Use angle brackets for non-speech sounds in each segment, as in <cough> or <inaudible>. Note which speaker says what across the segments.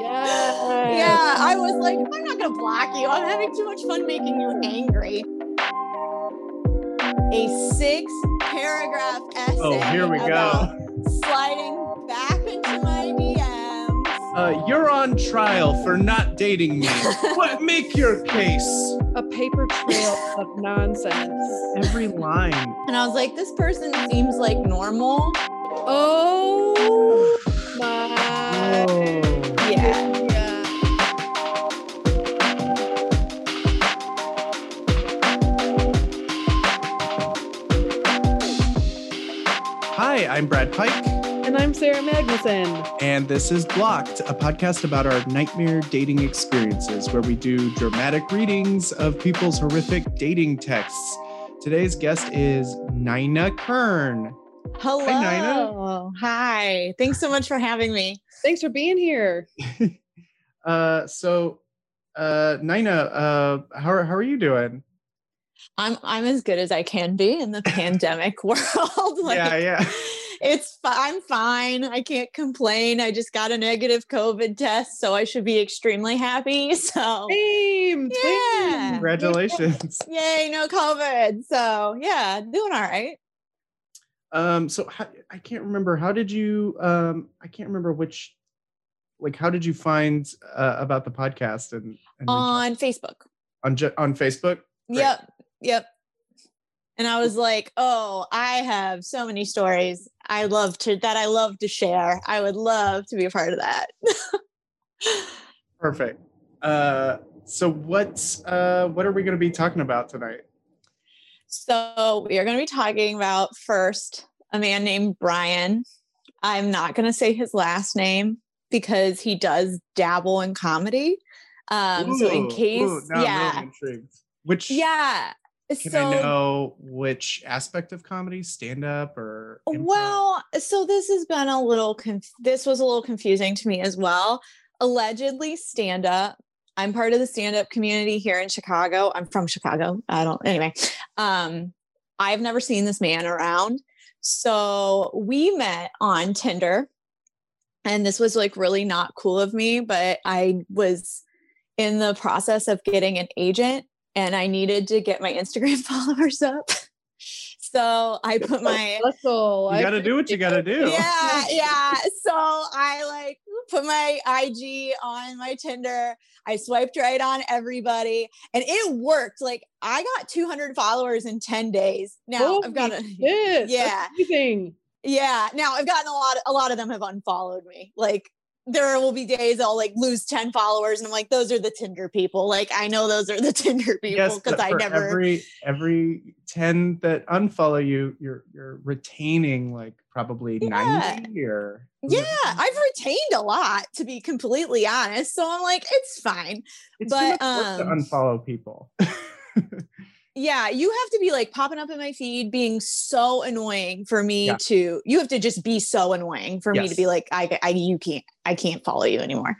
Speaker 1: Yeah.
Speaker 2: Yeah, I was like, I'm not gonna block you. I'm having too much fun making you angry. A six paragraph essay.
Speaker 1: Oh, here we go.
Speaker 2: Sliding back into my DMs.
Speaker 1: Uh, you're on trial for not dating me. <laughs> what? Make your case.
Speaker 3: A paper trail of nonsense.
Speaker 1: Every line.
Speaker 2: And I was like, this person seems like normal.
Speaker 3: Oh my.
Speaker 2: Yeah.
Speaker 3: Yeah.
Speaker 1: Hi, I'm Brad Pike,
Speaker 3: And I'm Sarah Magnuson.
Speaker 1: and this is Blocked, a podcast about our nightmare dating experiences where we do dramatic readings of people's horrific dating texts. Today's guest is Nina Kern.
Speaker 2: Hello.
Speaker 1: Nina.
Speaker 2: Hi. Thanks so much for having me.
Speaker 3: Thanks for being here. <laughs>
Speaker 1: Uh, so, uh, Nina, uh, how, how are you doing?
Speaker 2: I'm I'm as good as I can be in the <laughs> pandemic world. <laughs> like,
Speaker 1: yeah, yeah.
Speaker 2: It's I'm fine. I can't complain. I just got a negative COVID test, so I should be extremely happy. <laughs> So
Speaker 3: Same.
Speaker 2: Yeah.
Speaker 1: Congratulations. <laughs>
Speaker 2: yay, no COVID. So yeah, doing all right.
Speaker 1: Um, so how, I can't remember. How did you? Um, I can't remember which. Like, how did you find uh, about the podcast and, and?
Speaker 2: On Facebook.
Speaker 1: on ju- on Facebook? Great.
Speaker 2: Yep. Yep. And I was like, oh, I have so many stories I love to that I love to share. I would love to be a part of that. <laughs>
Speaker 1: Perfect. Uh, so what's uh, what are we going to be talking about tonight?
Speaker 2: So we are going to be talking about first a man named Brian. I'm not going to say his last name because he does dabble in comedy. Um, so in case,
Speaker 1: ooh,
Speaker 2: yeah,
Speaker 1: really intrigued. Which
Speaker 2: yeah.
Speaker 1: Can
Speaker 2: so
Speaker 1: I know which aspect of comedy, stand up or? improv?
Speaker 2: Well, so this has been a little conf- this was a little confusing to me as well. Allegedly stand up. I'm part of the stand up community here in Chicago. I'm from Chicago. I don't anyway. Um I've never seen this man around. So we met on Tinder. And this was like really not cool of me, but I was in the process of getting an agent and I needed to get my Instagram <laughs> followers up. So I put my
Speaker 3: Hustle.
Speaker 1: you got to do what you got to do.
Speaker 2: yeah, <laughs> yeah. So I like put my IG on my Tinder. I swiped right on everybody and it worked. Like I got 200 followers in 10 days. Now I've got a
Speaker 3: shit,
Speaker 2: Yeah. yeah. Now I've gotten a lot a lot of them have unfollowed me. Like there will be days I'll like lose 10 followers and I'm like, those are the Tinder people. Like I know those are the <laughs> Tinder people because
Speaker 1: but
Speaker 2: I never
Speaker 1: every every ten that unfollow you, you're you're retaining like probably
Speaker 2: Yeah.
Speaker 1: ninety or
Speaker 2: Yeah, I've retained a lot to be completely honest. So I'm like, it's fine.
Speaker 1: It's
Speaker 2: but,
Speaker 1: work to
Speaker 2: um,
Speaker 1: unfollow people. <laughs>
Speaker 2: Yeah, you have to be like popping up in my feed, being so annoying for me
Speaker 1: Yeah.
Speaker 2: to. You have to just be so annoying for me to be like, I, I, you can't, I can't follow you anymore.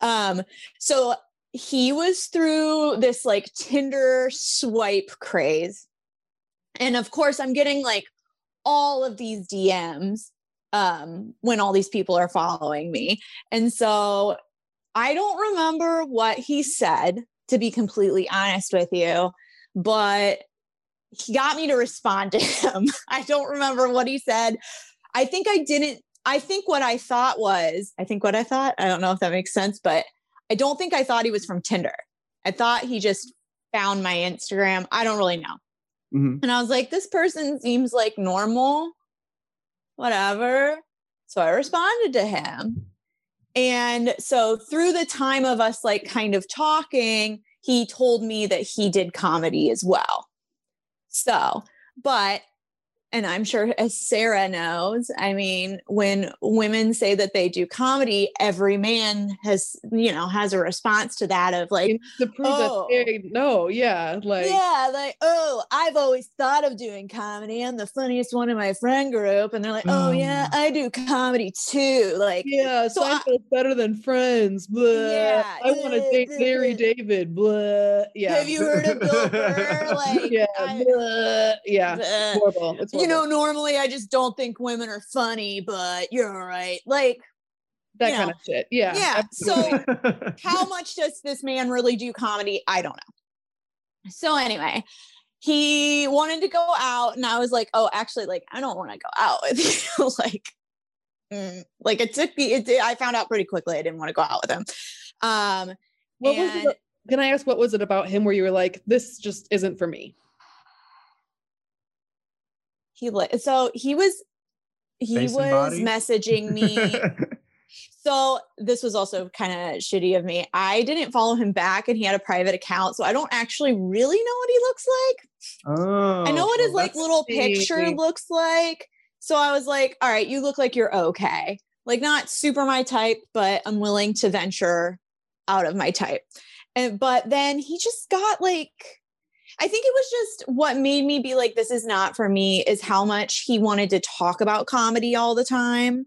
Speaker 2: Um, so he was through this like Tinder swipe craze, and of course, I'm getting like all of these DMs um, when all these people are following me, and so I don't remember what he said. To be completely honest with you, but he got me to respond to <laughs> him. I don't remember what he said. I think I didn't. I think what I thought was, I think what I thought, I don't know if that makes sense, but I don't think I thought he was from Tinder. I thought he just found my Instagram. I don't really know.
Speaker 1: Mhm.
Speaker 2: And I was like, this person seems like normal, whatever. So I responded to him. And so through the time of us like kind of talking, he told me that he did comedy as well. So, but and I'm sure as Sarah knows, I mean, when women say that they do comedy, every man has, you know, has a response to that of like,
Speaker 3: to prove
Speaker 2: oh.
Speaker 3: that they no, yeah, like
Speaker 2: yeah, like, oh, I've always thought of doing comedy. I'm the funniest one in my friend group. And they're like, oh, yeah,
Speaker 1: Um.
Speaker 2: I do comedy too. Like,
Speaker 3: yeah,
Speaker 2: So I-
Speaker 3: feel better than Friends. Blah.
Speaker 2: Yeah,
Speaker 3: I want to date Larry. David. Blah. Yeah.
Speaker 2: have you heard of Bill Burr? <laughs> Like,
Speaker 3: yeah,
Speaker 2: I-
Speaker 3: yeah. Horrible. It's horrible.
Speaker 2: You know, normally I just don't think women are funny, but you're all right. Like,
Speaker 3: that kind
Speaker 2: know.
Speaker 3: of shit. Yeah.
Speaker 2: yeah. So <laughs> how much does this man really do comedy? I don't know. So anyway, he wanted to go out, and I was like, "Oh, actually, like I don't want to go out with <laughs> you." like, mm, like it took me. It did, I found out pretty quickly I didn't want to go out with him. Um,
Speaker 3: what was
Speaker 2: and
Speaker 3: it? Can I ask what was it about him where you were like, this just isn't for me?
Speaker 2: He like so he was he
Speaker 1: Face
Speaker 2: was messaging me. <laughs> So this was also kind of shitty of me. I didn't follow him back and he had a private account. So I don't actually really know what he looks like.
Speaker 1: oh,
Speaker 2: I know what his like little picture looks like. So I was like, all right, you look like you're okay. Like not super my type, but I'm willing to venture out of my type. And but then he just got like I think it was just what made me be like this is not for me is how much he wanted to talk about comedy all the time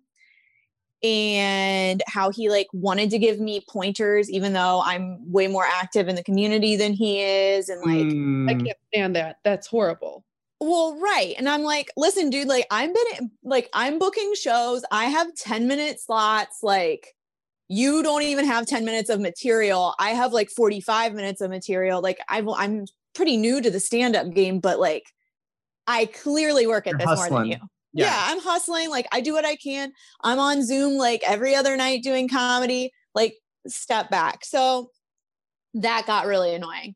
Speaker 2: and how he like wanted to give me pointers even though I'm way more active in the community than he is and like
Speaker 1: Hmm.
Speaker 3: I can't stand that. That's horrible.
Speaker 2: well, right. And I'm like, listen, dude, like I'm been like I'm booking shows. I have 10 minute slots. Like you don't even have 10 minutes of material. I have like 45 minutes of material. Like I've I'm pretty new to the stand-up game, but like I clearly work at
Speaker 1: You're
Speaker 2: this more than you. Yeah. I'm hustling. Like I do what I can. I'm on Zoom like every other night doing comedy. Like step back. So that got really annoying.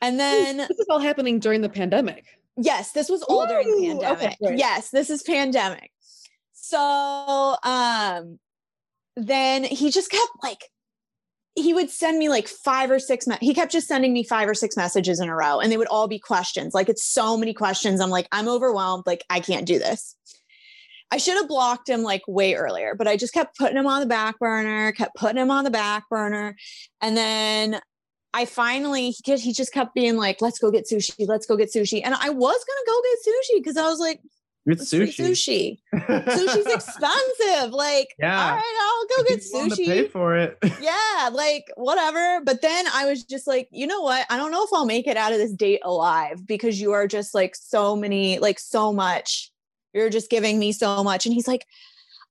Speaker 2: And then
Speaker 3: This is all happening during the pandemic.
Speaker 2: Yes, this was all during the pandemic.
Speaker 3: great.
Speaker 2: Yes, this is pandemic. So um then he just kept like he would send me like five or six me- he kept just sending me five or six messages in a row and they would all be questions. Like it's so many questions. I'm like i'm overwhelmed. Like i can't do this. I should have blocked him like way earlier but i just kept putting him on the back burner kept putting him on the back burner. And then I finally he just- he just kept being like, "Let's go get sushi. Let's go get sushi." And I was gonna go get sushi because I was like,
Speaker 1: It's sushi.
Speaker 2: sushi. Sushi's <laughs> expensive. Like,
Speaker 1: Yeah.
Speaker 2: all right, I'll go get
Speaker 1: sushi. pay for it. <laughs>
Speaker 2: Yeah, like whatever." But then I was just like, you know what? I don't know if I'll make it out of this date alive because you are just like so many, like so much. You're just giving me so much. And he's like,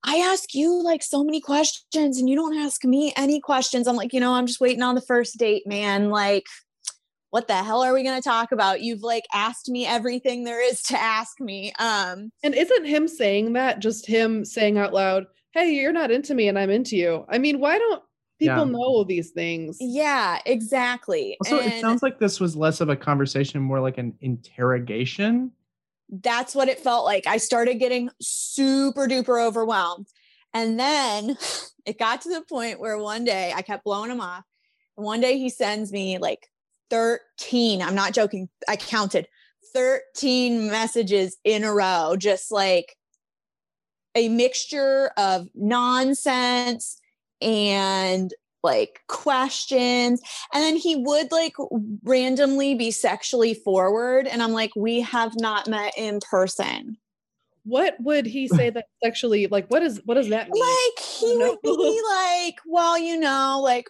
Speaker 2: I ask you like so many questions and you don't ask me any questions. I'm like, you know, I'm just waiting on the first date, man. Like, what the hell are we going to talk about? You've like asked me everything there is to ask me. Um,
Speaker 3: And isn't him saying that just him saying out loud, "Hey, you're not into me and I'm into you." I mean, why don't people
Speaker 1: Yeah.
Speaker 3: know these things?
Speaker 2: yeah, exactly.
Speaker 1: So it sounds like this was less of a conversation, more like an interrogation.
Speaker 2: that's what it felt like. I started getting super duper overwhelmed. And then <laughs> it got to the point where one day I kept blowing him off. And one day he sends me like 13, I'm not joking, I counted 13 messages in a row, just like a mixture of nonsense and like questions. And then he would like randomly be sexually forward and i'm like we have not met in person
Speaker 3: What would he say that sexually like what is what does that mean?
Speaker 2: like he would be <laughs> like well you know like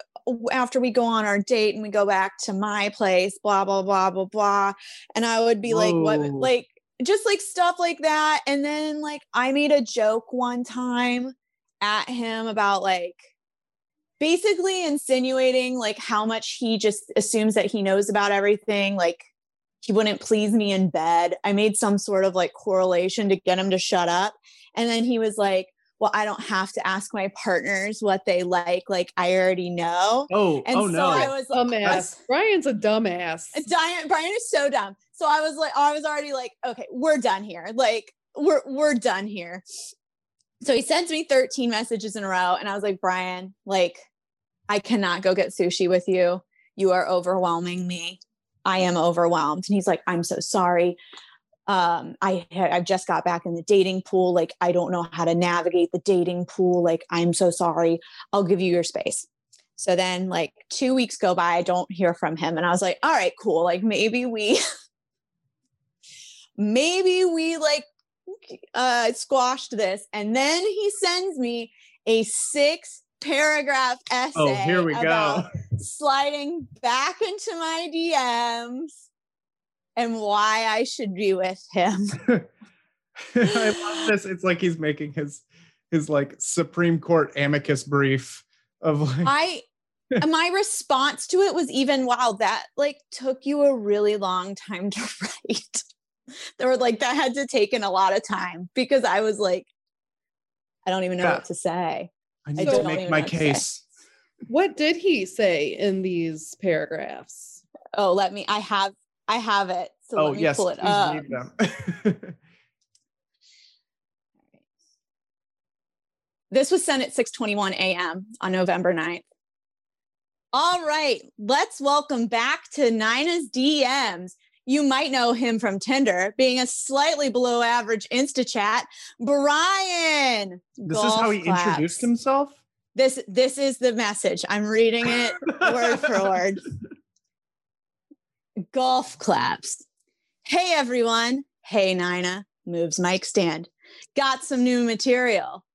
Speaker 2: after we go on our date and we go back to my place blah blah blah blah blah. And i would be like what like just like stuff like that. And then like i made a joke one time at him about like basically insinuating like how much he just assumes that he knows about everything like he wouldn't please me in bed i made some sort of like correlation to get him to shut up and then he was like well i don't have to ask my partners what they like like i already know
Speaker 1: Oh,
Speaker 2: and
Speaker 1: oh
Speaker 2: so
Speaker 1: no.
Speaker 2: i was like
Speaker 3: Dumbass. Brian's a dumbass.
Speaker 2: Diane, Brian is so dumb. So I was like, I was already like, okay, we're done here. Like, we're we're done here. So he sends me 13 messages in a row, and I was like, Brian, like, I cannot go get sushi with you. You are overwhelming me. I am overwhelmed. And he's like, I'm so sorry. Um, I I just got back in the dating pool. Like, I don't know how to navigate the dating pool. Like, I'm so sorry. I'll give you your space. So then, like, two weeks go by, I don't hear from him. And I was like, all right, cool. Like, maybe we, <laughs> maybe we like uh squashed this. And then he sends me a six paragraph essay
Speaker 1: Oh, here we go.
Speaker 2: Sliding back into my DMs and why I should be with him. <laughs>
Speaker 1: I love this. It's like he's making his his like Supreme Court amicus brief of like
Speaker 2: I my response to it was even wow, that like took you a really long time to <laughs> write. There were like that had to taken a lot of time because I was like, I don't even know
Speaker 1: Yeah.
Speaker 2: what to say.
Speaker 1: I need
Speaker 2: don't
Speaker 1: to make my case.
Speaker 3: What did he say in these paragraphs?
Speaker 2: Oh, let me I have I have it. So
Speaker 1: oh
Speaker 2: let me
Speaker 1: yes,
Speaker 2: pull it up.
Speaker 1: read them. <laughs>
Speaker 2: This was sent at 6:21 a.m. on November 9th. All right, let's welcome back to Nina's DMs. You might know him from Tinder, being a slightly below average Insta chat. Brian.
Speaker 1: this is how
Speaker 2: Golf
Speaker 1: he introduced himself.
Speaker 2: This this is the message. I'm reading it word for <laughs> word. Golf claps. Hey everyone. Hey Nina. Moves mic stand. Got some new material.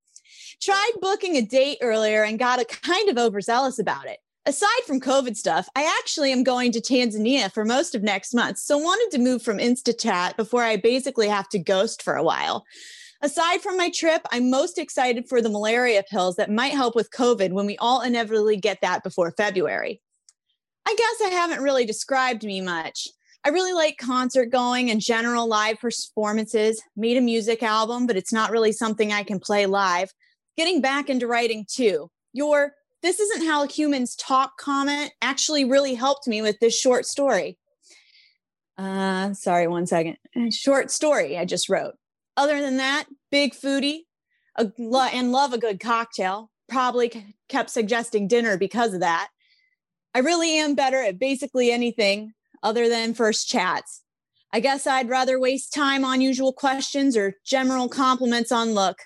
Speaker 2: Tried booking a date earlier and got a kind of overzealous about it. Aside from COVID stuff, I actually am going to Tanzania for most of next month, so wanted to move from InstaChat before I basically have to ghost for a while. Aside from my trip, I'm most excited for the malaria pills that might help with COVID when we all inevitably get that before February. I guess I haven't really described me much. I really like concert going and general live performances. Made a music album, but it's not really something I can play live. Getting back into writing too. Your this isn't how humans talk comment actually really helped me with this short story. Uh, sorry, one second. Short story I just wrote. Other than that, big foodie a, and love a good cocktail. Probably kept suggesting dinner because of that. I really am better at basically anything other than first chats. I guess I'd rather waste time on usual questions or general compliments on look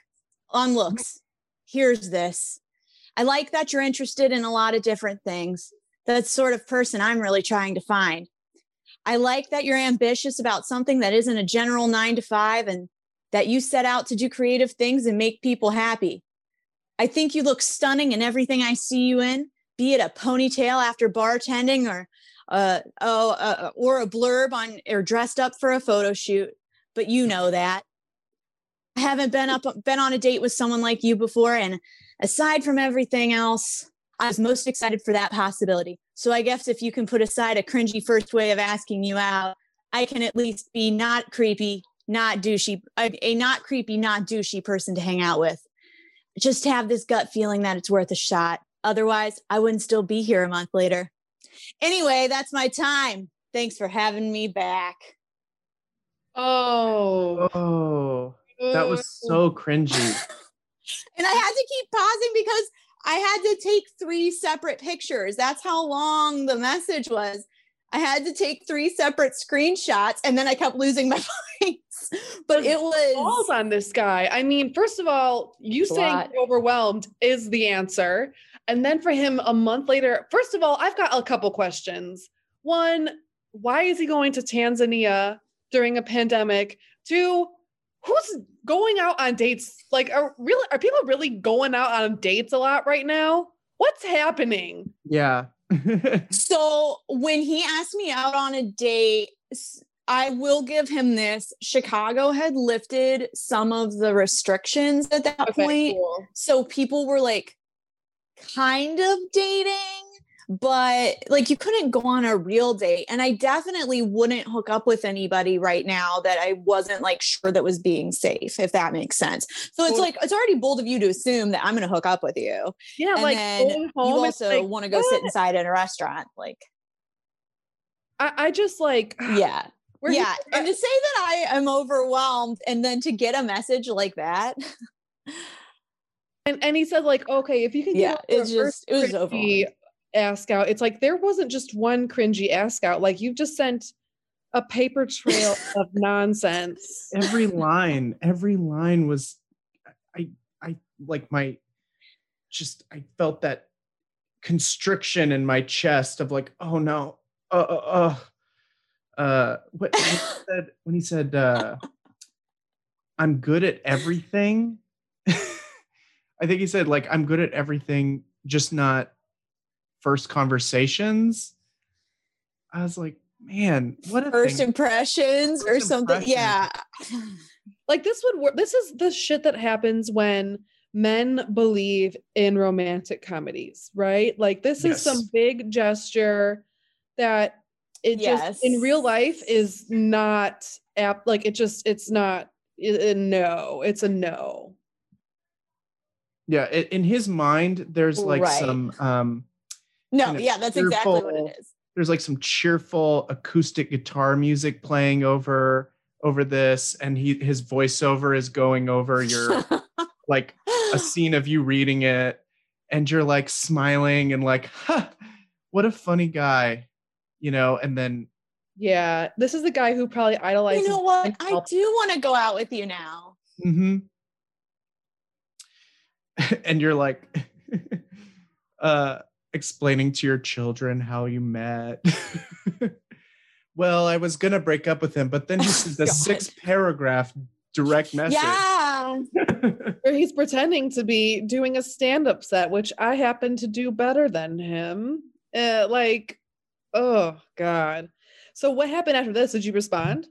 Speaker 2: on looks. Here's this. I like that you're interested in a lot of different things. That's sort of person I'm really trying to find. I like that you're ambitious about something that isn't a general nine to five and that you set out to do creative things and make people happy. I think you look stunning in everything I see you in, be it a ponytail after bartending or uh, oh, uh, or a blurb on or dressed up for a photo shoot. But you know that. I haven't been up been on a date with someone like you before, and aside from everything else, I was most excited for that possibility. So I guess if you can put aside a cringy first way of asking you out, I can at least be not creepy, not douchey, a, a not creepy, not douchey person to hang out with. Just have this gut feeling that it's worth a shot. Otherwise, I wouldn't still be here a month later. Anyway, that's my time. Thanks for having me back.
Speaker 3: Oh,
Speaker 1: Oh, that was so cringy. <laughs>
Speaker 2: And I had to keep pausing because I had to take three separate pictures. That's how long the message was. I had to take three separate screenshots and then I kept losing my <laughs> points. But it
Speaker 3: balls
Speaker 2: was
Speaker 3: on this guy. I mean, first of all, you saying
Speaker 2: lot.
Speaker 3: overwhelmed is the answer. And then for him a month later, first of all, I've got a couple questions. One, why is he going to Tanzania during a pandemic? Two, who's going out on dates? Like, are really are people really going out on dates a lot right now? What's happening?
Speaker 1: yeah. <laughs>
Speaker 2: so when he asked me out on a date, I will give him this. Chicago had lifted some of the restrictions at that point.
Speaker 3: cool.
Speaker 2: so people were like kind of dating but like you couldn't go on a real date and i definitely wouldn't hook up with anybody right now that i wasn't like sure that was being safe if that makes sense. So it's like it's already bold of you to assume that i'm going to hook up with you
Speaker 3: Yeah,
Speaker 2: and
Speaker 3: like going
Speaker 2: you also
Speaker 3: like,
Speaker 2: want to go sit inside in a restaurant like
Speaker 3: I, I just like
Speaker 2: yeah. <sighs> yeah
Speaker 3: here-
Speaker 2: and to say that i am overwhelmed and then to get a message like that <laughs>
Speaker 3: And and he said like, okay, if you can
Speaker 2: Yeah,
Speaker 3: get
Speaker 2: it's just- it was overwhelming.
Speaker 3: Ask out. It's like there wasn't just one cringy ask out. Like you've just sent a paper trail <laughs> of nonsense.
Speaker 1: every line, every line was I I like my just I felt that constriction in my chest of like, oh no. Uh uh uh uh what when he <laughs> said when he said uh I'm good at everything. <laughs> I think he said like I'm good at everything, just not first conversations. I was like, man, what a
Speaker 2: first
Speaker 1: thing.
Speaker 2: impressions or
Speaker 1: First
Speaker 2: something
Speaker 1: impressions.
Speaker 2: yeah
Speaker 3: like this would work. This is the shit that happens when men believe in romantic comedies, right? Like this
Speaker 1: Yes.
Speaker 3: is some big gesture that it just in real life is not apt. Like it just it's not a no. It's a no.
Speaker 1: Yeah, i- in his mind, there's like
Speaker 2: Right.
Speaker 1: some um
Speaker 2: No,
Speaker 1: kind of
Speaker 2: yeah, that's exactly what it is.
Speaker 1: there's like some cheerful acoustic guitar music playing over over this and he his voiceover is going over your <laughs> like a scene of you reading it and you're like smiling and like huh, what a funny guy you know and then
Speaker 3: Yeah, this is the guy who probably idolizes.
Speaker 2: you know what?
Speaker 3: and
Speaker 2: I do want to go out with you now.
Speaker 1: Mm-hmm. <laughs> and you're like <laughs> uh explaining to your children how you met <laughs> well i was gonna break up with him but then he sent the
Speaker 2: God.
Speaker 1: six paragraph direct message
Speaker 2: Yeah.
Speaker 3: Or he's <laughs> pretending to be doing a stand-up set, which I happen to do better than him. Uh, like, oh god. So what happened after this? Did you respond?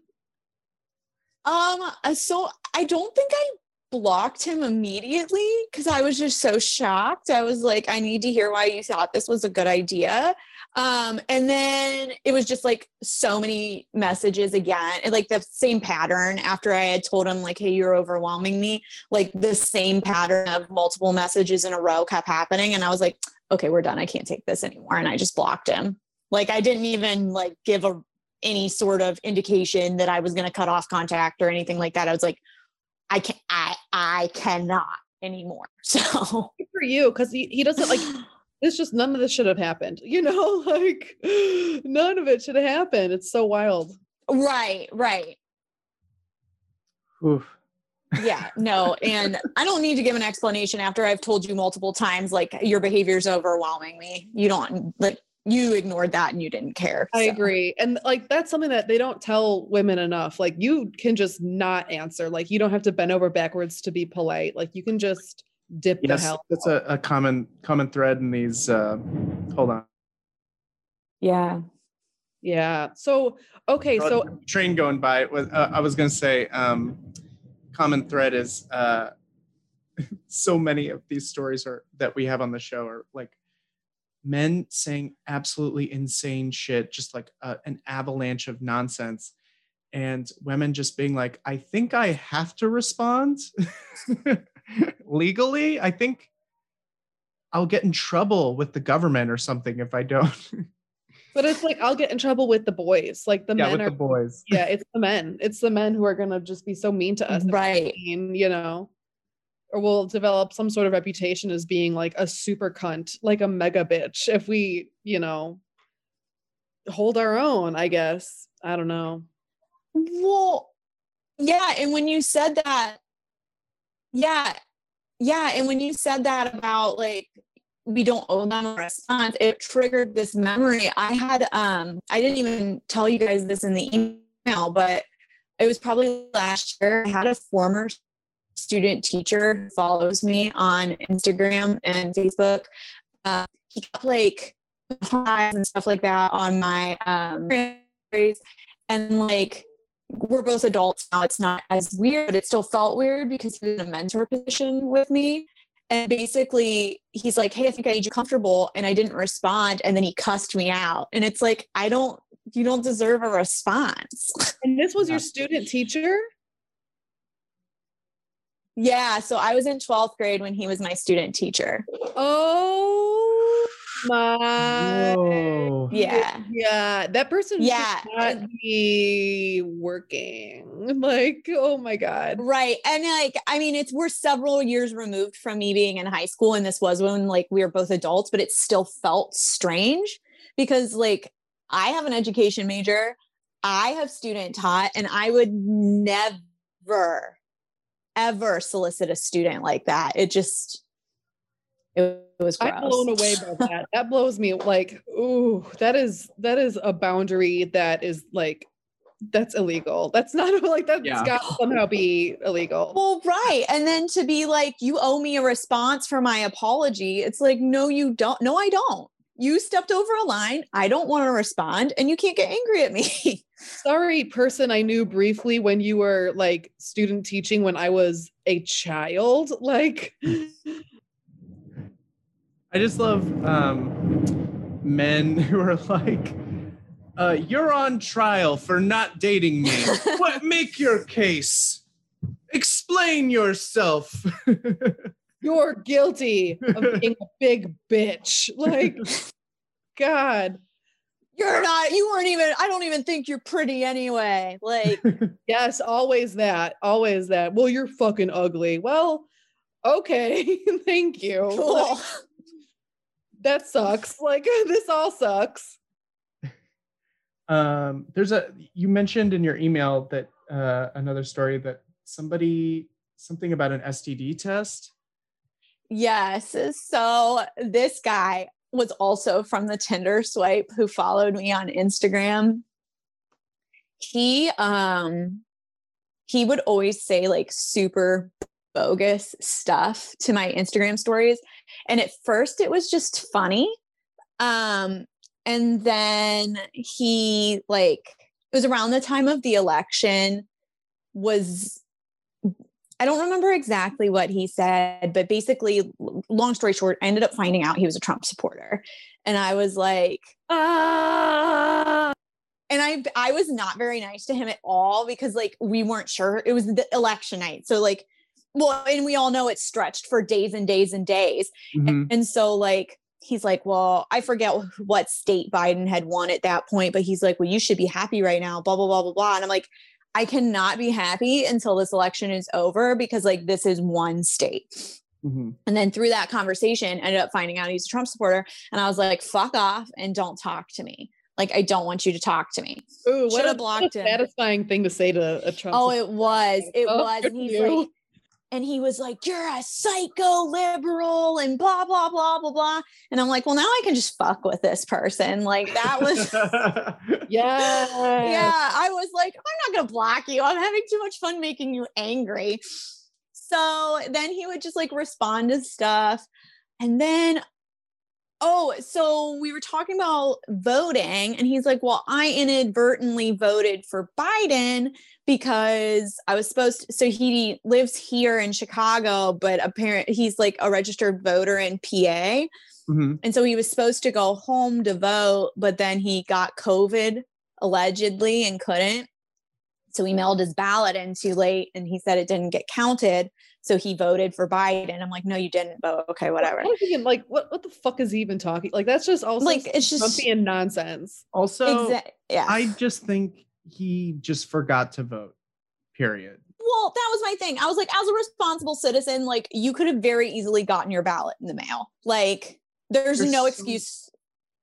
Speaker 2: Um, uh, so I don't think I blocked him immediately because I was just so shocked. I was like, I need to hear why you thought this was a good idea. Um, and then it was just like so many messages again, and like the same pattern after I had told him, like, hey, you're overwhelming me, like the same pattern of multiple messages in a row kept happening. And I was like, okay, we're done. I can't take this anymore. And I just blocked him. Like I didn't even like give a any sort of indication that I was going to cut off contact or anything like that. I was like, I can I I cannot anymore. <laughs> So
Speaker 3: Good for you, because he, he doesn't like <sighs> it's just none of this should have happened. You know, <laughs> like none of it should have happened. It's so wild.
Speaker 2: right, right.
Speaker 1: Oof.
Speaker 2: Yeah, no. And <laughs> I don't need to give an explanation after I've told you multiple times, like your behavior is overwhelming me. You don't like you ignored that and you didn't care.
Speaker 3: I
Speaker 2: so.
Speaker 3: agree. And like that's something that they don't tell women enough. Like you can just not answer. Like you don't have to bend over backwards to be polite. Like you can just dip the
Speaker 1: yes
Speaker 3: hell.
Speaker 1: that's a, a common common thread in these uh hold on
Speaker 2: Yeah.
Speaker 3: Yeah. So okay, so
Speaker 1: train going by was uh, i was going to say um common thread is uh <laughs> so many of these stories are that we have on the show are like men saying absolutely insane shit just like uh, an avalanche of nonsense and women just being like i think i have to respond <laughs> legally i think i'll get in trouble with the government or something if i don't <laughs>
Speaker 3: but it's like I'll get in trouble with the boys. Like the
Speaker 1: yeah
Speaker 3: men
Speaker 1: with
Speaker 3: are
Speaker 1: the boys
Speaker 3: yeah, it's the men. It's the men who are gonna just be so mean to us.
Speaker 2: Right.
Speaker 3: mean, you know. Or we'll develop some sort of reputation as being like a super cunt, like a mega bitch, if we, you know, hold our own, I guess. I don't know.
Speaker 2: Well, yeah, and when you said that, yeah, yeah, and when you said that about like we don't owe them a response, it triggered this memory. I had um I didn't even tell you guys this in the email, but it was probably last year. I had a former student teacher who follows me on Instagram and Facebook. Uh, he got like and stuff like that on my um and like we're both adults now. It's not as weird, but it still felt weird because he was in a mentor position with me. And basically, he's like, Hey, I think I need you comfortable. And I didn't respond. And then he cussed me out. And it's like, I don't, you don't deserve a response.
Speaker 3: And this was your student teacher?
Speaker 2: Yeah. So I was in 12th grade when he was my student teacher.
Speaker 3: Oh my
Speaker 1: Whoa.
Speaker 2: Yeah.
Speaker 3: Yeah, that person should
Speaker 2: Yeah,
Speaker 3: not be working. <laughs> Like, oh my god.
Speaker 2: Right. And like, I mean, it's we're several years removed from me being in high school. And this was when like we were both adults, but it still felt strange because like I have an education major, I have student taught, and I would never, ever solicit a student like that. It just it was gross.
Speaker 3: I'm blown away by that. <laughs> That blows me like, ooh, that is that is a boundary that is like that's illegal. That's not <laughs> like that's
Speaker 1: Yeah.
Speaker 3: got to somehow be illegal.
Speaker 2: Well, right. And then to be like, you owe me a response for my apology. It's like, no, you don't. No, I don't. You stepped over a line. I don't want to respond, and you can't get angry at me. <laughs>
Speaker 3: Sorry, person I knew briefly when you were like student teaching when I was a child. <laughs> Like,
Speaker 1: I just love um, men <laughs> who are like, uh, "You're on trial for not dating me. what? Make your case. Explain yourself."
Speaker 3: You're guilty of <laughs> being a big bitch. Like, God.
Speaker 2: You're not, you weren't even, I don't even think you're pretty anyway. Like, <laughs>
Speaker 3: Yes, always that. Always that. Well, you're fucking ugly. Well, okay. <laughs> Thank you.
Speaker 2: cool.
Speaker 3: Like, that sucks. Like, this all sucks.
Speaker 1: um, there's a you mentioned in your email that uh, another story that somebody something about an STD test.
Speaker 2: Yes. So this guy was also from the Tinder swipe who followed me on Instagram. He um he would always say like super bogus stuff to my Instagram stories and at first it was just funny. Um and then he like it was around the time of the election was I don't remember exactly what he said, but basically, long story short, I ended up finding out he was a Trump supporter. And I was like, ah. And I I was not very nice to him at all because like we weren't sure. It was the election night. So like, well, and we all know it's stretched for days and days and days.
Speaker 1: Mhm.
Speaker 2: And so like he's like, well, I forget what state Biden had won at that point, but he's like, well, you should be happy right now, blah, blah, blah, blah, blah. And I'm like, I cannot be happy until this election is over because like this is one state.
Speaker 1: Mhm.
Speaker 2: And then through that conversation, ended up finding out he's a Trump supporter. And I was like, fuck off and don't talk to me. Like, I don't want you to talk to me.
Speaker 3: Ooh, what a, what a
Speaker 2: blocked him.
Speaker 3: satisfying thing to say to a Trump.
Speaker 2: Oh, it was. It
Speaker 3: Oh,
Speaker 2: was. And he's
Speaker 3: you.
Speaker 2: like, and he was like, You're a psycho liberal and blah, blah, blah, blah, blah. And I'm like, Well, now I can just fuck with this person. Like, that was, <laughs>
Speaker 3: yeah.
Speaker 2: yeah, I was like, I'm not going to block you. I'm having too much fun making you angry. So then he would just like respond to stuff. And then, oh, so we were talking about voting, and he's like, Well, I inadvertently voted for Biden because I was supposed to. So he lives here in Chicago, but apparently he's like a registered voter in PA.
Speaker 1: Mhm.
Speaker 2: And so he was supposed to go home to vote, but then he got COVID allegedly and couldn't. So he mailed his ballot in too late and he said it didn't get counted. So he voted for Biden. I'm like, no, you didn't vote. Okay, whatever.
Speaker 3: What is he even- like what what the fuck is he even talking? Like that's just also
Speaker 2: Like, it's just-
Speaker 3: Trumpian nonsense.
Speaker 1: Also,
Speaker 2: Exa- yeah.
Speaker 1: I just think he just forgot to vote. Period.
Speaker 2: well, that was my thing. I was like, as a responsible citizen, like you could have very easily gotten your ballot in the mail. Like, there's,
Speaker 1: There's
Speaker 2: no excuse.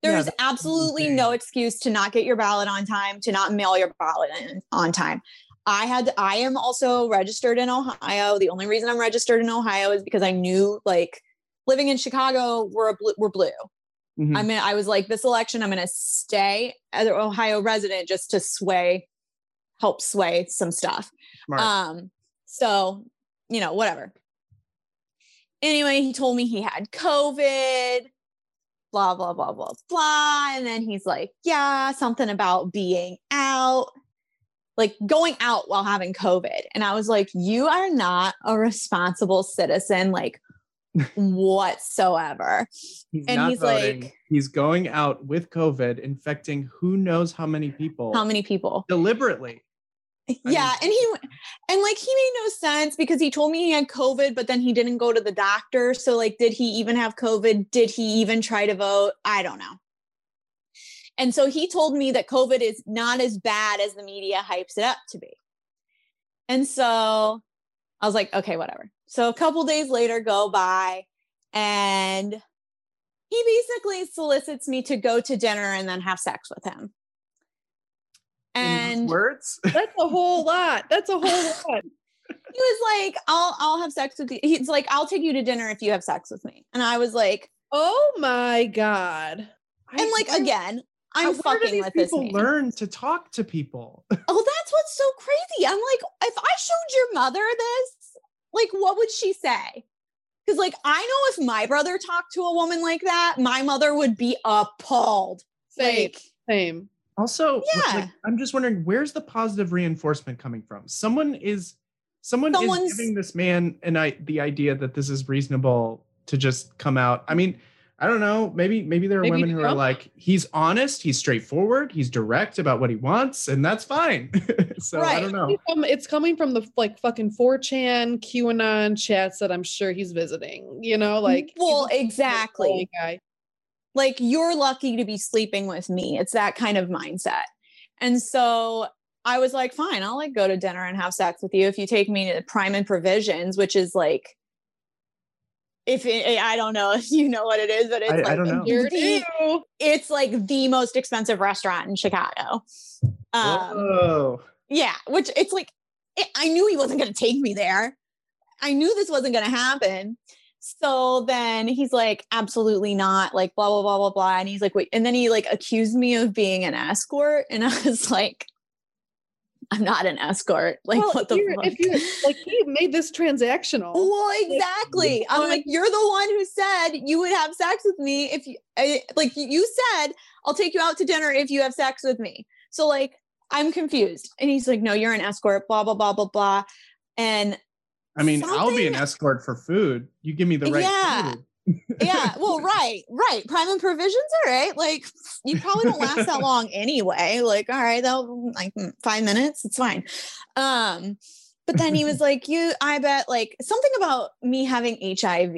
Speaker 2: There's
Speaker 1: that's
Speaker 2: absolutely
Speaker 1: insane.
Speaker 2: no excuse to not get your ballot on time, to not mail your ballot in on time. I had, I am also registered in Ohio. The only reason I'm registered in Ohio is because I knew, like, living in Chicago, we're a blue, we're blue.
Speaker 1: Mhm.
Speaker 2: I mean, I was like, this election, I'm going to stay as an Ohio resident just to sway, help sway some stuff.
Speaker 1: Smart.
Speaker 2: Um, so, you know, whatever. Anyway, he told me he had COVID, blah, blah, blah, blah, blah. And then he's like, yeah, something about being out, like going out while having COVID. And I was like, you are not a responsible citizen, like whatsoever.
Speaker 1: he's
Speaker 2: and he's
Speaker 1: voting.
Speaker 2: like-
Speaker 1: he's going out with COVID, infecting who knows how many people
Speaker 2: How many people?
Speaker 1: deliberately.
Speaker 2: yeah and he and like he made no sense because he told me he had covid but then he didn't go to the doctor so like did he even have covid did he even try to vote i don't know and so he told me that covid is not as bad as the media hypes it up to be and so i was like okay whatever so a couple days later go by and he basically solicits me to go to dinner and then have sex with him and
Speaker 1: words. <laughs>
Speaker 3: That's a whole lot. That's a whole lot. <laughs>
Speaker 2: he was like, I'll I'll have sex with you. He's like, I'll take you to dinner if you have sex with me. And I was like,
Speaker 3: Oh my god.
Speaker 2: and like
Speaker 1: I-
Speaker 2: again, I'm fucking with this
Speaker 1: people learn to talk to people.
Speaker 2: Oh, that's what's so crazy. I'm like, if I showed your mother this, like, what would she say? Because, like, I know if my brother talked to a woman like that, my mother would be appalled.
Speaker 3: Same.
Speaker 2: Like,
Speaker 3: Same.
Speaker 1: Also,
Speaker 2: Yeah.
Speaker 1: like, I'm just wondering where's the positive reinforcement coming from? Someone is someone
Speaker 2: Someone's-
Speaker 1: is giving this man and I the idea that this is reasonable to just come out. I mean, I don't know. Maybe maybe there are
Speaker 3: Maybe
Speaker 1: women who are like, he's honest, he's straightforward, he's direct about what he wants, and that's fine. <laughs> so I don't know.
Speaker 3: It's It's coming from the like fucking 4chan QAnon chats that I'm sure he's visiting. You know, like
Speaker 2: well, exactly.
Speaker 3: guy.
Speaker 2: like you're lucky to be sleeping with me it's that kind of mindset and so i was like fine i'll like go to dinner and have sex with you if you take me to prime and provisions which is like if it, i don't know if you know what it is but it's
Speaker 1: I- I
Speaker 2: like
Speaker 1: don't know.
Speaker 3: Sure
Speaker 2: the, it's like the most expensive restaurant in chicago. Um
Speaker 1: Whoa.
Speaker 2: yeah which it's like it, i knew he wasn't going to take me there. I knew this wasn't going to happen. So then he's like absolutely not like blah blah blah blah blah. And he's like wait and then he like accused me of being an escort. And i was like i'm not an escort like
Speaker 3: Well,
Speaker 2: what the
Speaker 3: here,
Speaker 2: fuck
Speaker 3: if you like, he made this transactional.
Speaker 2: well exactly i'm
Speaker 3: Fine.
Speaker 2: like you're the one who said you would have sex with me if you I, like you said i'll take you out to dinner if you have sex with me so like i'm confused and he's like no you're an escort blah blah blah blah blah and
Speaker 1: I mean, I'll be an escort for food. You give me the right
Speaker 2: Yeah.
Speaker 1: food.
Speaker 2: Yeah well <laughs> right right prime and provisions all right like you probably don't last that long anyway like all right that'll like mm, five minutes it's fine. Um but then he was <laughs> like you i bet like something about me having hiv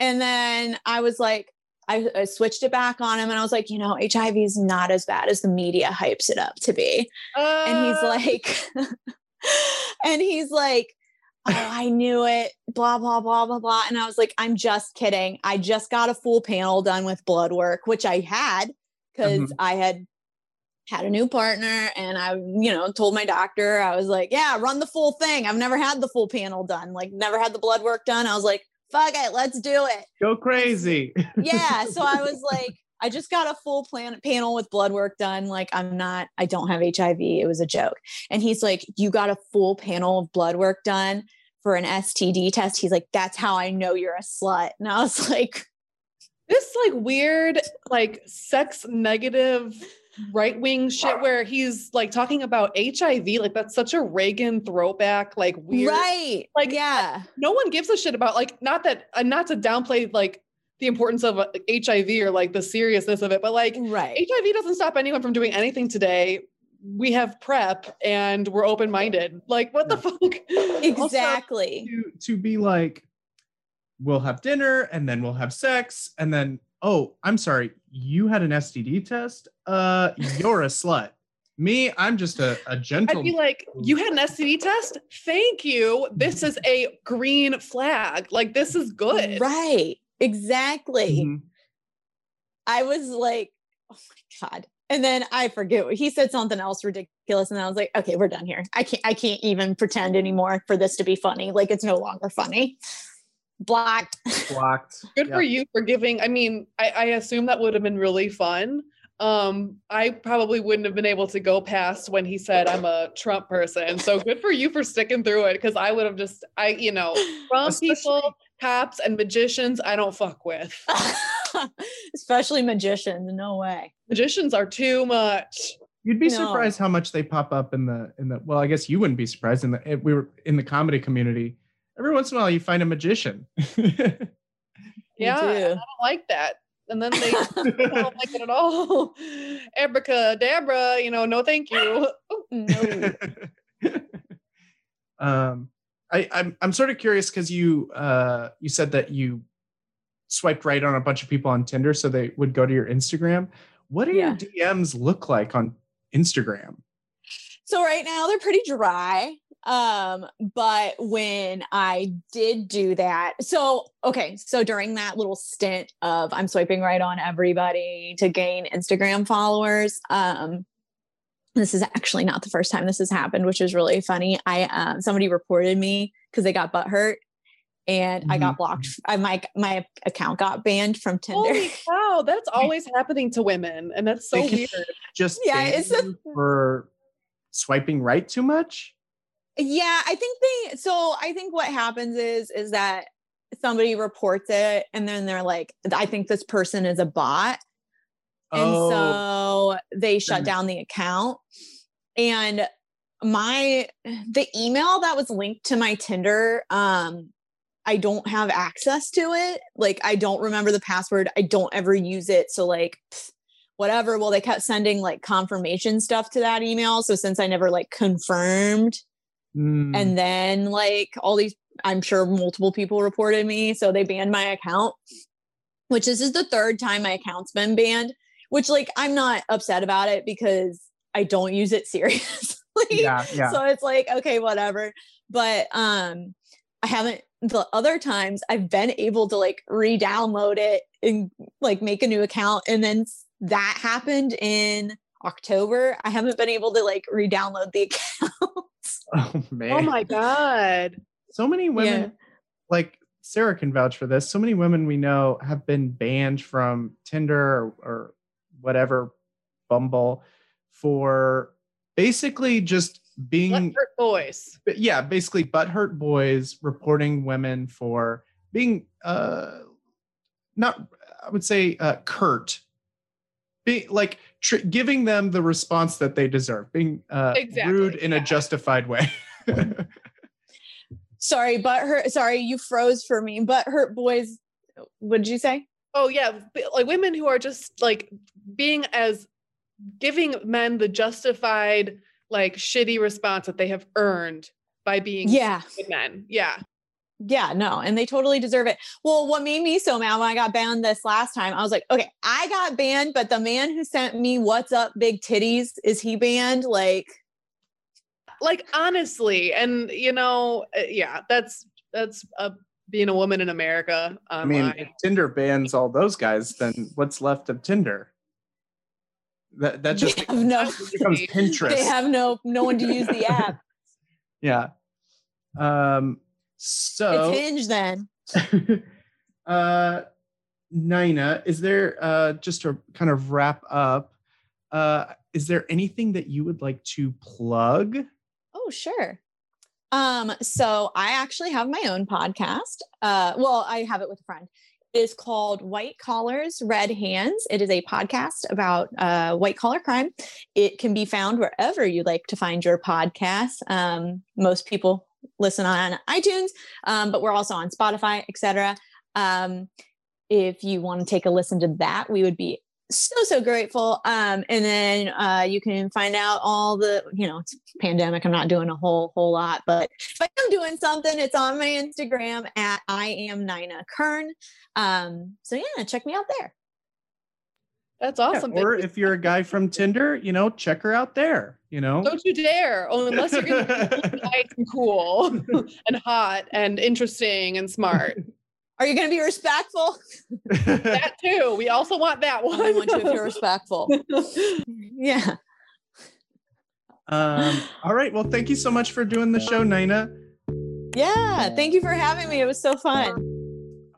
Speaker 2: and then i was like I, I switched it back on him and i was like you know hiv is not as bad as the media hypes it up to be. And he's
Speaker 3: Uh,
Speaker 2: like <laughs> and he's like oh i knew it blah blah blah blah blah. And i was like i'm just kidding. I just got a full panel done with blood work which i had because
Speaker 1: Mhm.
Speaker 2: i had had a new partner and i you know told my doctor. I was like yeah run the full thing. I've never had the full panel done like never had the blood work done. I was like fuck it let's do it.
Speaker 1: Go crazy.
Speaker 2: yeah so i was <laughs> like i just got a full plan panel with blood work done. Like i'm not i don't have hiv it was a joke. And he's like you got a full panel of blood work done for an std test? He's like that's how i know you're a slut. And i was <laughs> like
Speaker 3: this like weird, like sex negative right wing shit where he's like talking about HIV. Like that's such a Reagan throwback, like weird.
Speaker 2: right.
Speaker 3: Like,
Speaker 2: yeah.
Speaker 3: No one gives a shit about like not that uh, not to downplay like the importance of uh, HIV or like the seriousness of it, but like
Speaker 2: right
Speaker 3: HIV doesn't stop anyone from doing anything today. We have PrEP and we're open minded. Like what the fuck? <laughs>
Speaker 2: exactly
Speaker 1: to to be like we'll have dinner and then we'll have sex and then oh i'm sorry you had an std test uh you're a slut me i'm just a, a gentle
Speaker 3: i'd be like, you had an STD test? Thank you. This is a green flag. Like this is good.
Speaker 2: right exactly
Speaker 1: Mhm.
Speaker 2: I was like, oh my God. And then I forget what he said something else ridiculous. And I was like, okay, we're done here. I can't I can't even pretend anymore for this to be funny. Like it's no longer funny. Blocked.
Speaker 1: blocked <laughs>
Speaker 3: Good
Speaker 1: Yeah.
Speaker 3: for you for giving. I mean, I, I assume that would have been really fun. Um, I probably wouldn't have been able to go past when he said I'm a Trump person. So good for you for sticking through it because I would have just I, you know, <laughs> Trump
Speaker 1: Especially-
Speaker 3: people, cops, and magicians, I don't fuck with. <laughs>
Speaker 2: Especially magicians. No way.
Speaker 3: Magicians are too much.
Speaker 1: you'd be
Speaker 2: No.
Speaker 1: surprised how much they pop up in the in the well i guess you wouldn't be surprised in the if we were in the comedy community every once in a while you find a magician <laughs>
Speaker 3: Yeah, and I
Speaker 2: do.
Speaker 3: don't like that. And then they <laughs> don't like it at all. Abracadabra, you know, no thank you.
Speaker 2: no.
Speaker 1: um, I, I'm I'm sort of curious because you uh, you said that you swiped right on a bunch of people on Tinder, so they would go to your Instagram. What do
Speaker 2: Yeah.
Speaker 1: your DMs look like on Instagram?
Speaker 2: So right now they're pretty dry. Um, but when I did do that, so okay, so during that little stint of I'm swiping right on everybody to gain Instagram followers, um, this is actually not the first time this has happened, which is really funny. I um somebody reported me because they got butt hurt and I got blocked. I my my account got banned from Tinder.
Speaker 3: Holy <laughs> cow, that's always happening to women, and that's so weird.
Speaker 1: Just
Speaker 2: Yeah, it's a-
Speaker 1: for swiping right too much.
Speaker 2: yeah i think they so i think what happens is is that somebody reports it and then they're like, I think this person is a bot. And
Speaker 1: Oh,
Speaker 2: so they shut down the account. And my the email that was linked to my Tinder, um, I don't have access to it. Like I don't remember the password. I don't ever use it. So like pff, whatever. Well, they kept sending like confirmation stuff to that email. So since I never like confirmed,
Speaker 1: mm,
Speaker 2: and then like all these i'm sure multiple people reported me so they banned my account which this is the third time my account's been banned which like i'm not upset about it because i don't use it <laughs> seriously
Speaker 1: yeah, yeah.
Speaker 2: so it's like okay whatever but um i haven't the other times i've been able to like re-download it and like make a new account and then that happened in october i haven't been able to like re-download the <laughs> account
Speaker 1: oh man.
Speaker 3: Oh my god.
Speaker 1: so many women
Speaker 2: Yeah.
Speaker 1: like Sarah can vouch for this. So many women we know have been banned from Tinder or, or whatever Bumble for basically just being
Speaker 3: Butthurt boys.
Speaker 1: but yeah, basically butthurt boys reporting women for being uh not I would say uh curt. Be like tr- giving them the response that they deserve, being uh
Speaker 3: Exactly,
Speaker 1: rude in a justified way. <laughs>
Speaker 2: Sorry, but hurt. Sorry, you froze for me. But hurt boys. What did you say?
Speaker 3: Oh yeah, like women who are just like being as giving men the justified like shitty response that they have earned by being
Speaker 2: Yeah,
Speaker 3: good men. Yeah.
Speaker 2: yeah, no, and they totally deserve it. Well, what made me so mad when I got banned this last time, I was like, okay, I got banned, but the man who sent me "What's up, big titties" is he banned? Like,
Speaker 3: Like honestly, and you know, uh, yeah, that's that's uh, being a woman in America
Speaker 1: I mean, if Tinder bans all those guys, then what's left of Tinder? That that just
Speaker 2: they have no,
Speaker 1: becomes <laughs> Pinterest.
Speaker 2: they have no no one to use the <laughs> app.
Speaker 1: yeah. Um. So,
Speaker 2: it's Hinge then. <laughs>
Speaker 1: uh, Nina, is there uh just to kind of wrap up? Uh, is there anything that you would like to plug?
Speaker 2: Oh, sure. Um, so I actually have my own podcast. Uh, well, I have it with a friend. It is called White Collars, Red Hands. It is a podcast about uh, white collar crime. It can be found wherever you like to find your podcasts. Um, most people listen on iTunes, um, but we're also on Spotify, etc. Um, if you want to take a listen to that, we would be so so grateful um and then uh you can find out all the you know it's pandemic i'm not doing a whole whole lot but if i am doing something it's on my instagram at i am nina kern um so yeah check me out there
Speaker 3: That's
Speaker 1: Yeah,
Speaker 3: awesome.
Speaker 1: or if you're a guy from Tinder, you know, check her out there. You know.
Speaker 3: Don't you dare! Oh, unless you're gonna <laughs> be nice and cool <laughs> and hot and interesting and smart. <laughs>
Speaker 2: are you going to be respectful <laughs>
Speaker 3: that too. We also want that one.
Speaker 2: i want you if you're respectful <laughs> yeah
Speaker 1: um. All right. Well, thank you so much for doing the show, Nina.
Speaker 2: yeah thank you for having me it was so fun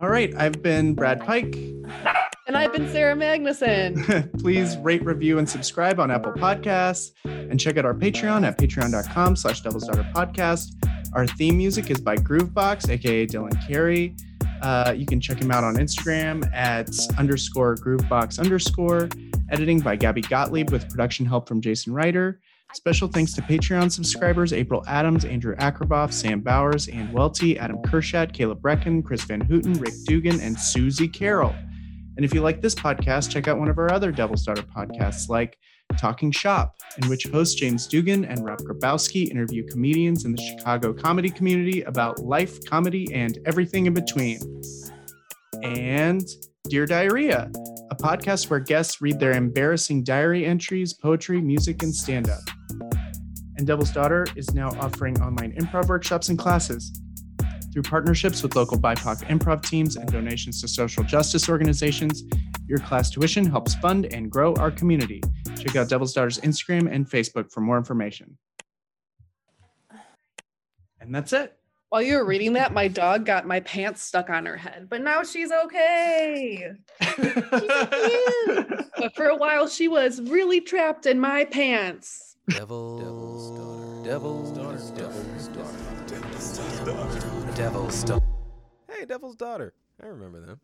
Speaker 1: All right. I've been Brad Pike.
Speaker 3: and I've been Sarah Magnuson. <laughs>
Speaker 1: Please rate, review, and subscribe on Apple Podcasts. And check out our Patreon at patreon.com slash Devil's Daughter Podcast. Our theme music is by Groovebox, aka Dylan Carey. Uh, you can check him out on Instagram at underscore groovebox underscore. Editing by Gabby Gottlieb with production help from Jason Ryder. Special thanks to Patreon subscribers April Adams, Andrew Akraboff, Sam Bowers, Ann Welty, Adam Kershat, Caleb Brecken, Chris Van Houten, Rick Dugan, and Susie Carroll. And if you like this podcast, check out one of our other Devil's Daughter podcasts like Talking Shop, in which hosts James Dugan and Rob Grabowski interview comedians in the Chicago comedy community about life, comedy, and everything in between. And Dear Diarrhea, a podcast where guests read their embarrassing diary entries, poetry, music, and stand up. And Devil's Daughter is now offering online improv workshops and classes. Through partnerships with local BIPOC improv teams and donations to social justice organizations, your class tuition helps fund and grow our community. Check out Devil's Daughter's Instagram and Facebook for more information. And that's it.
Speaker 3: While you were reading that, my dog got my pants stuck on her head, but now she's okay. But for a while, she was really trapped in my pants.
Speaker 4: Devil's daughter. Devil's daughter. Devil's daughter. Devil's daughter. Devil's daughter. Devil's Daughter. Hey, Devil's Daughter. I remember them.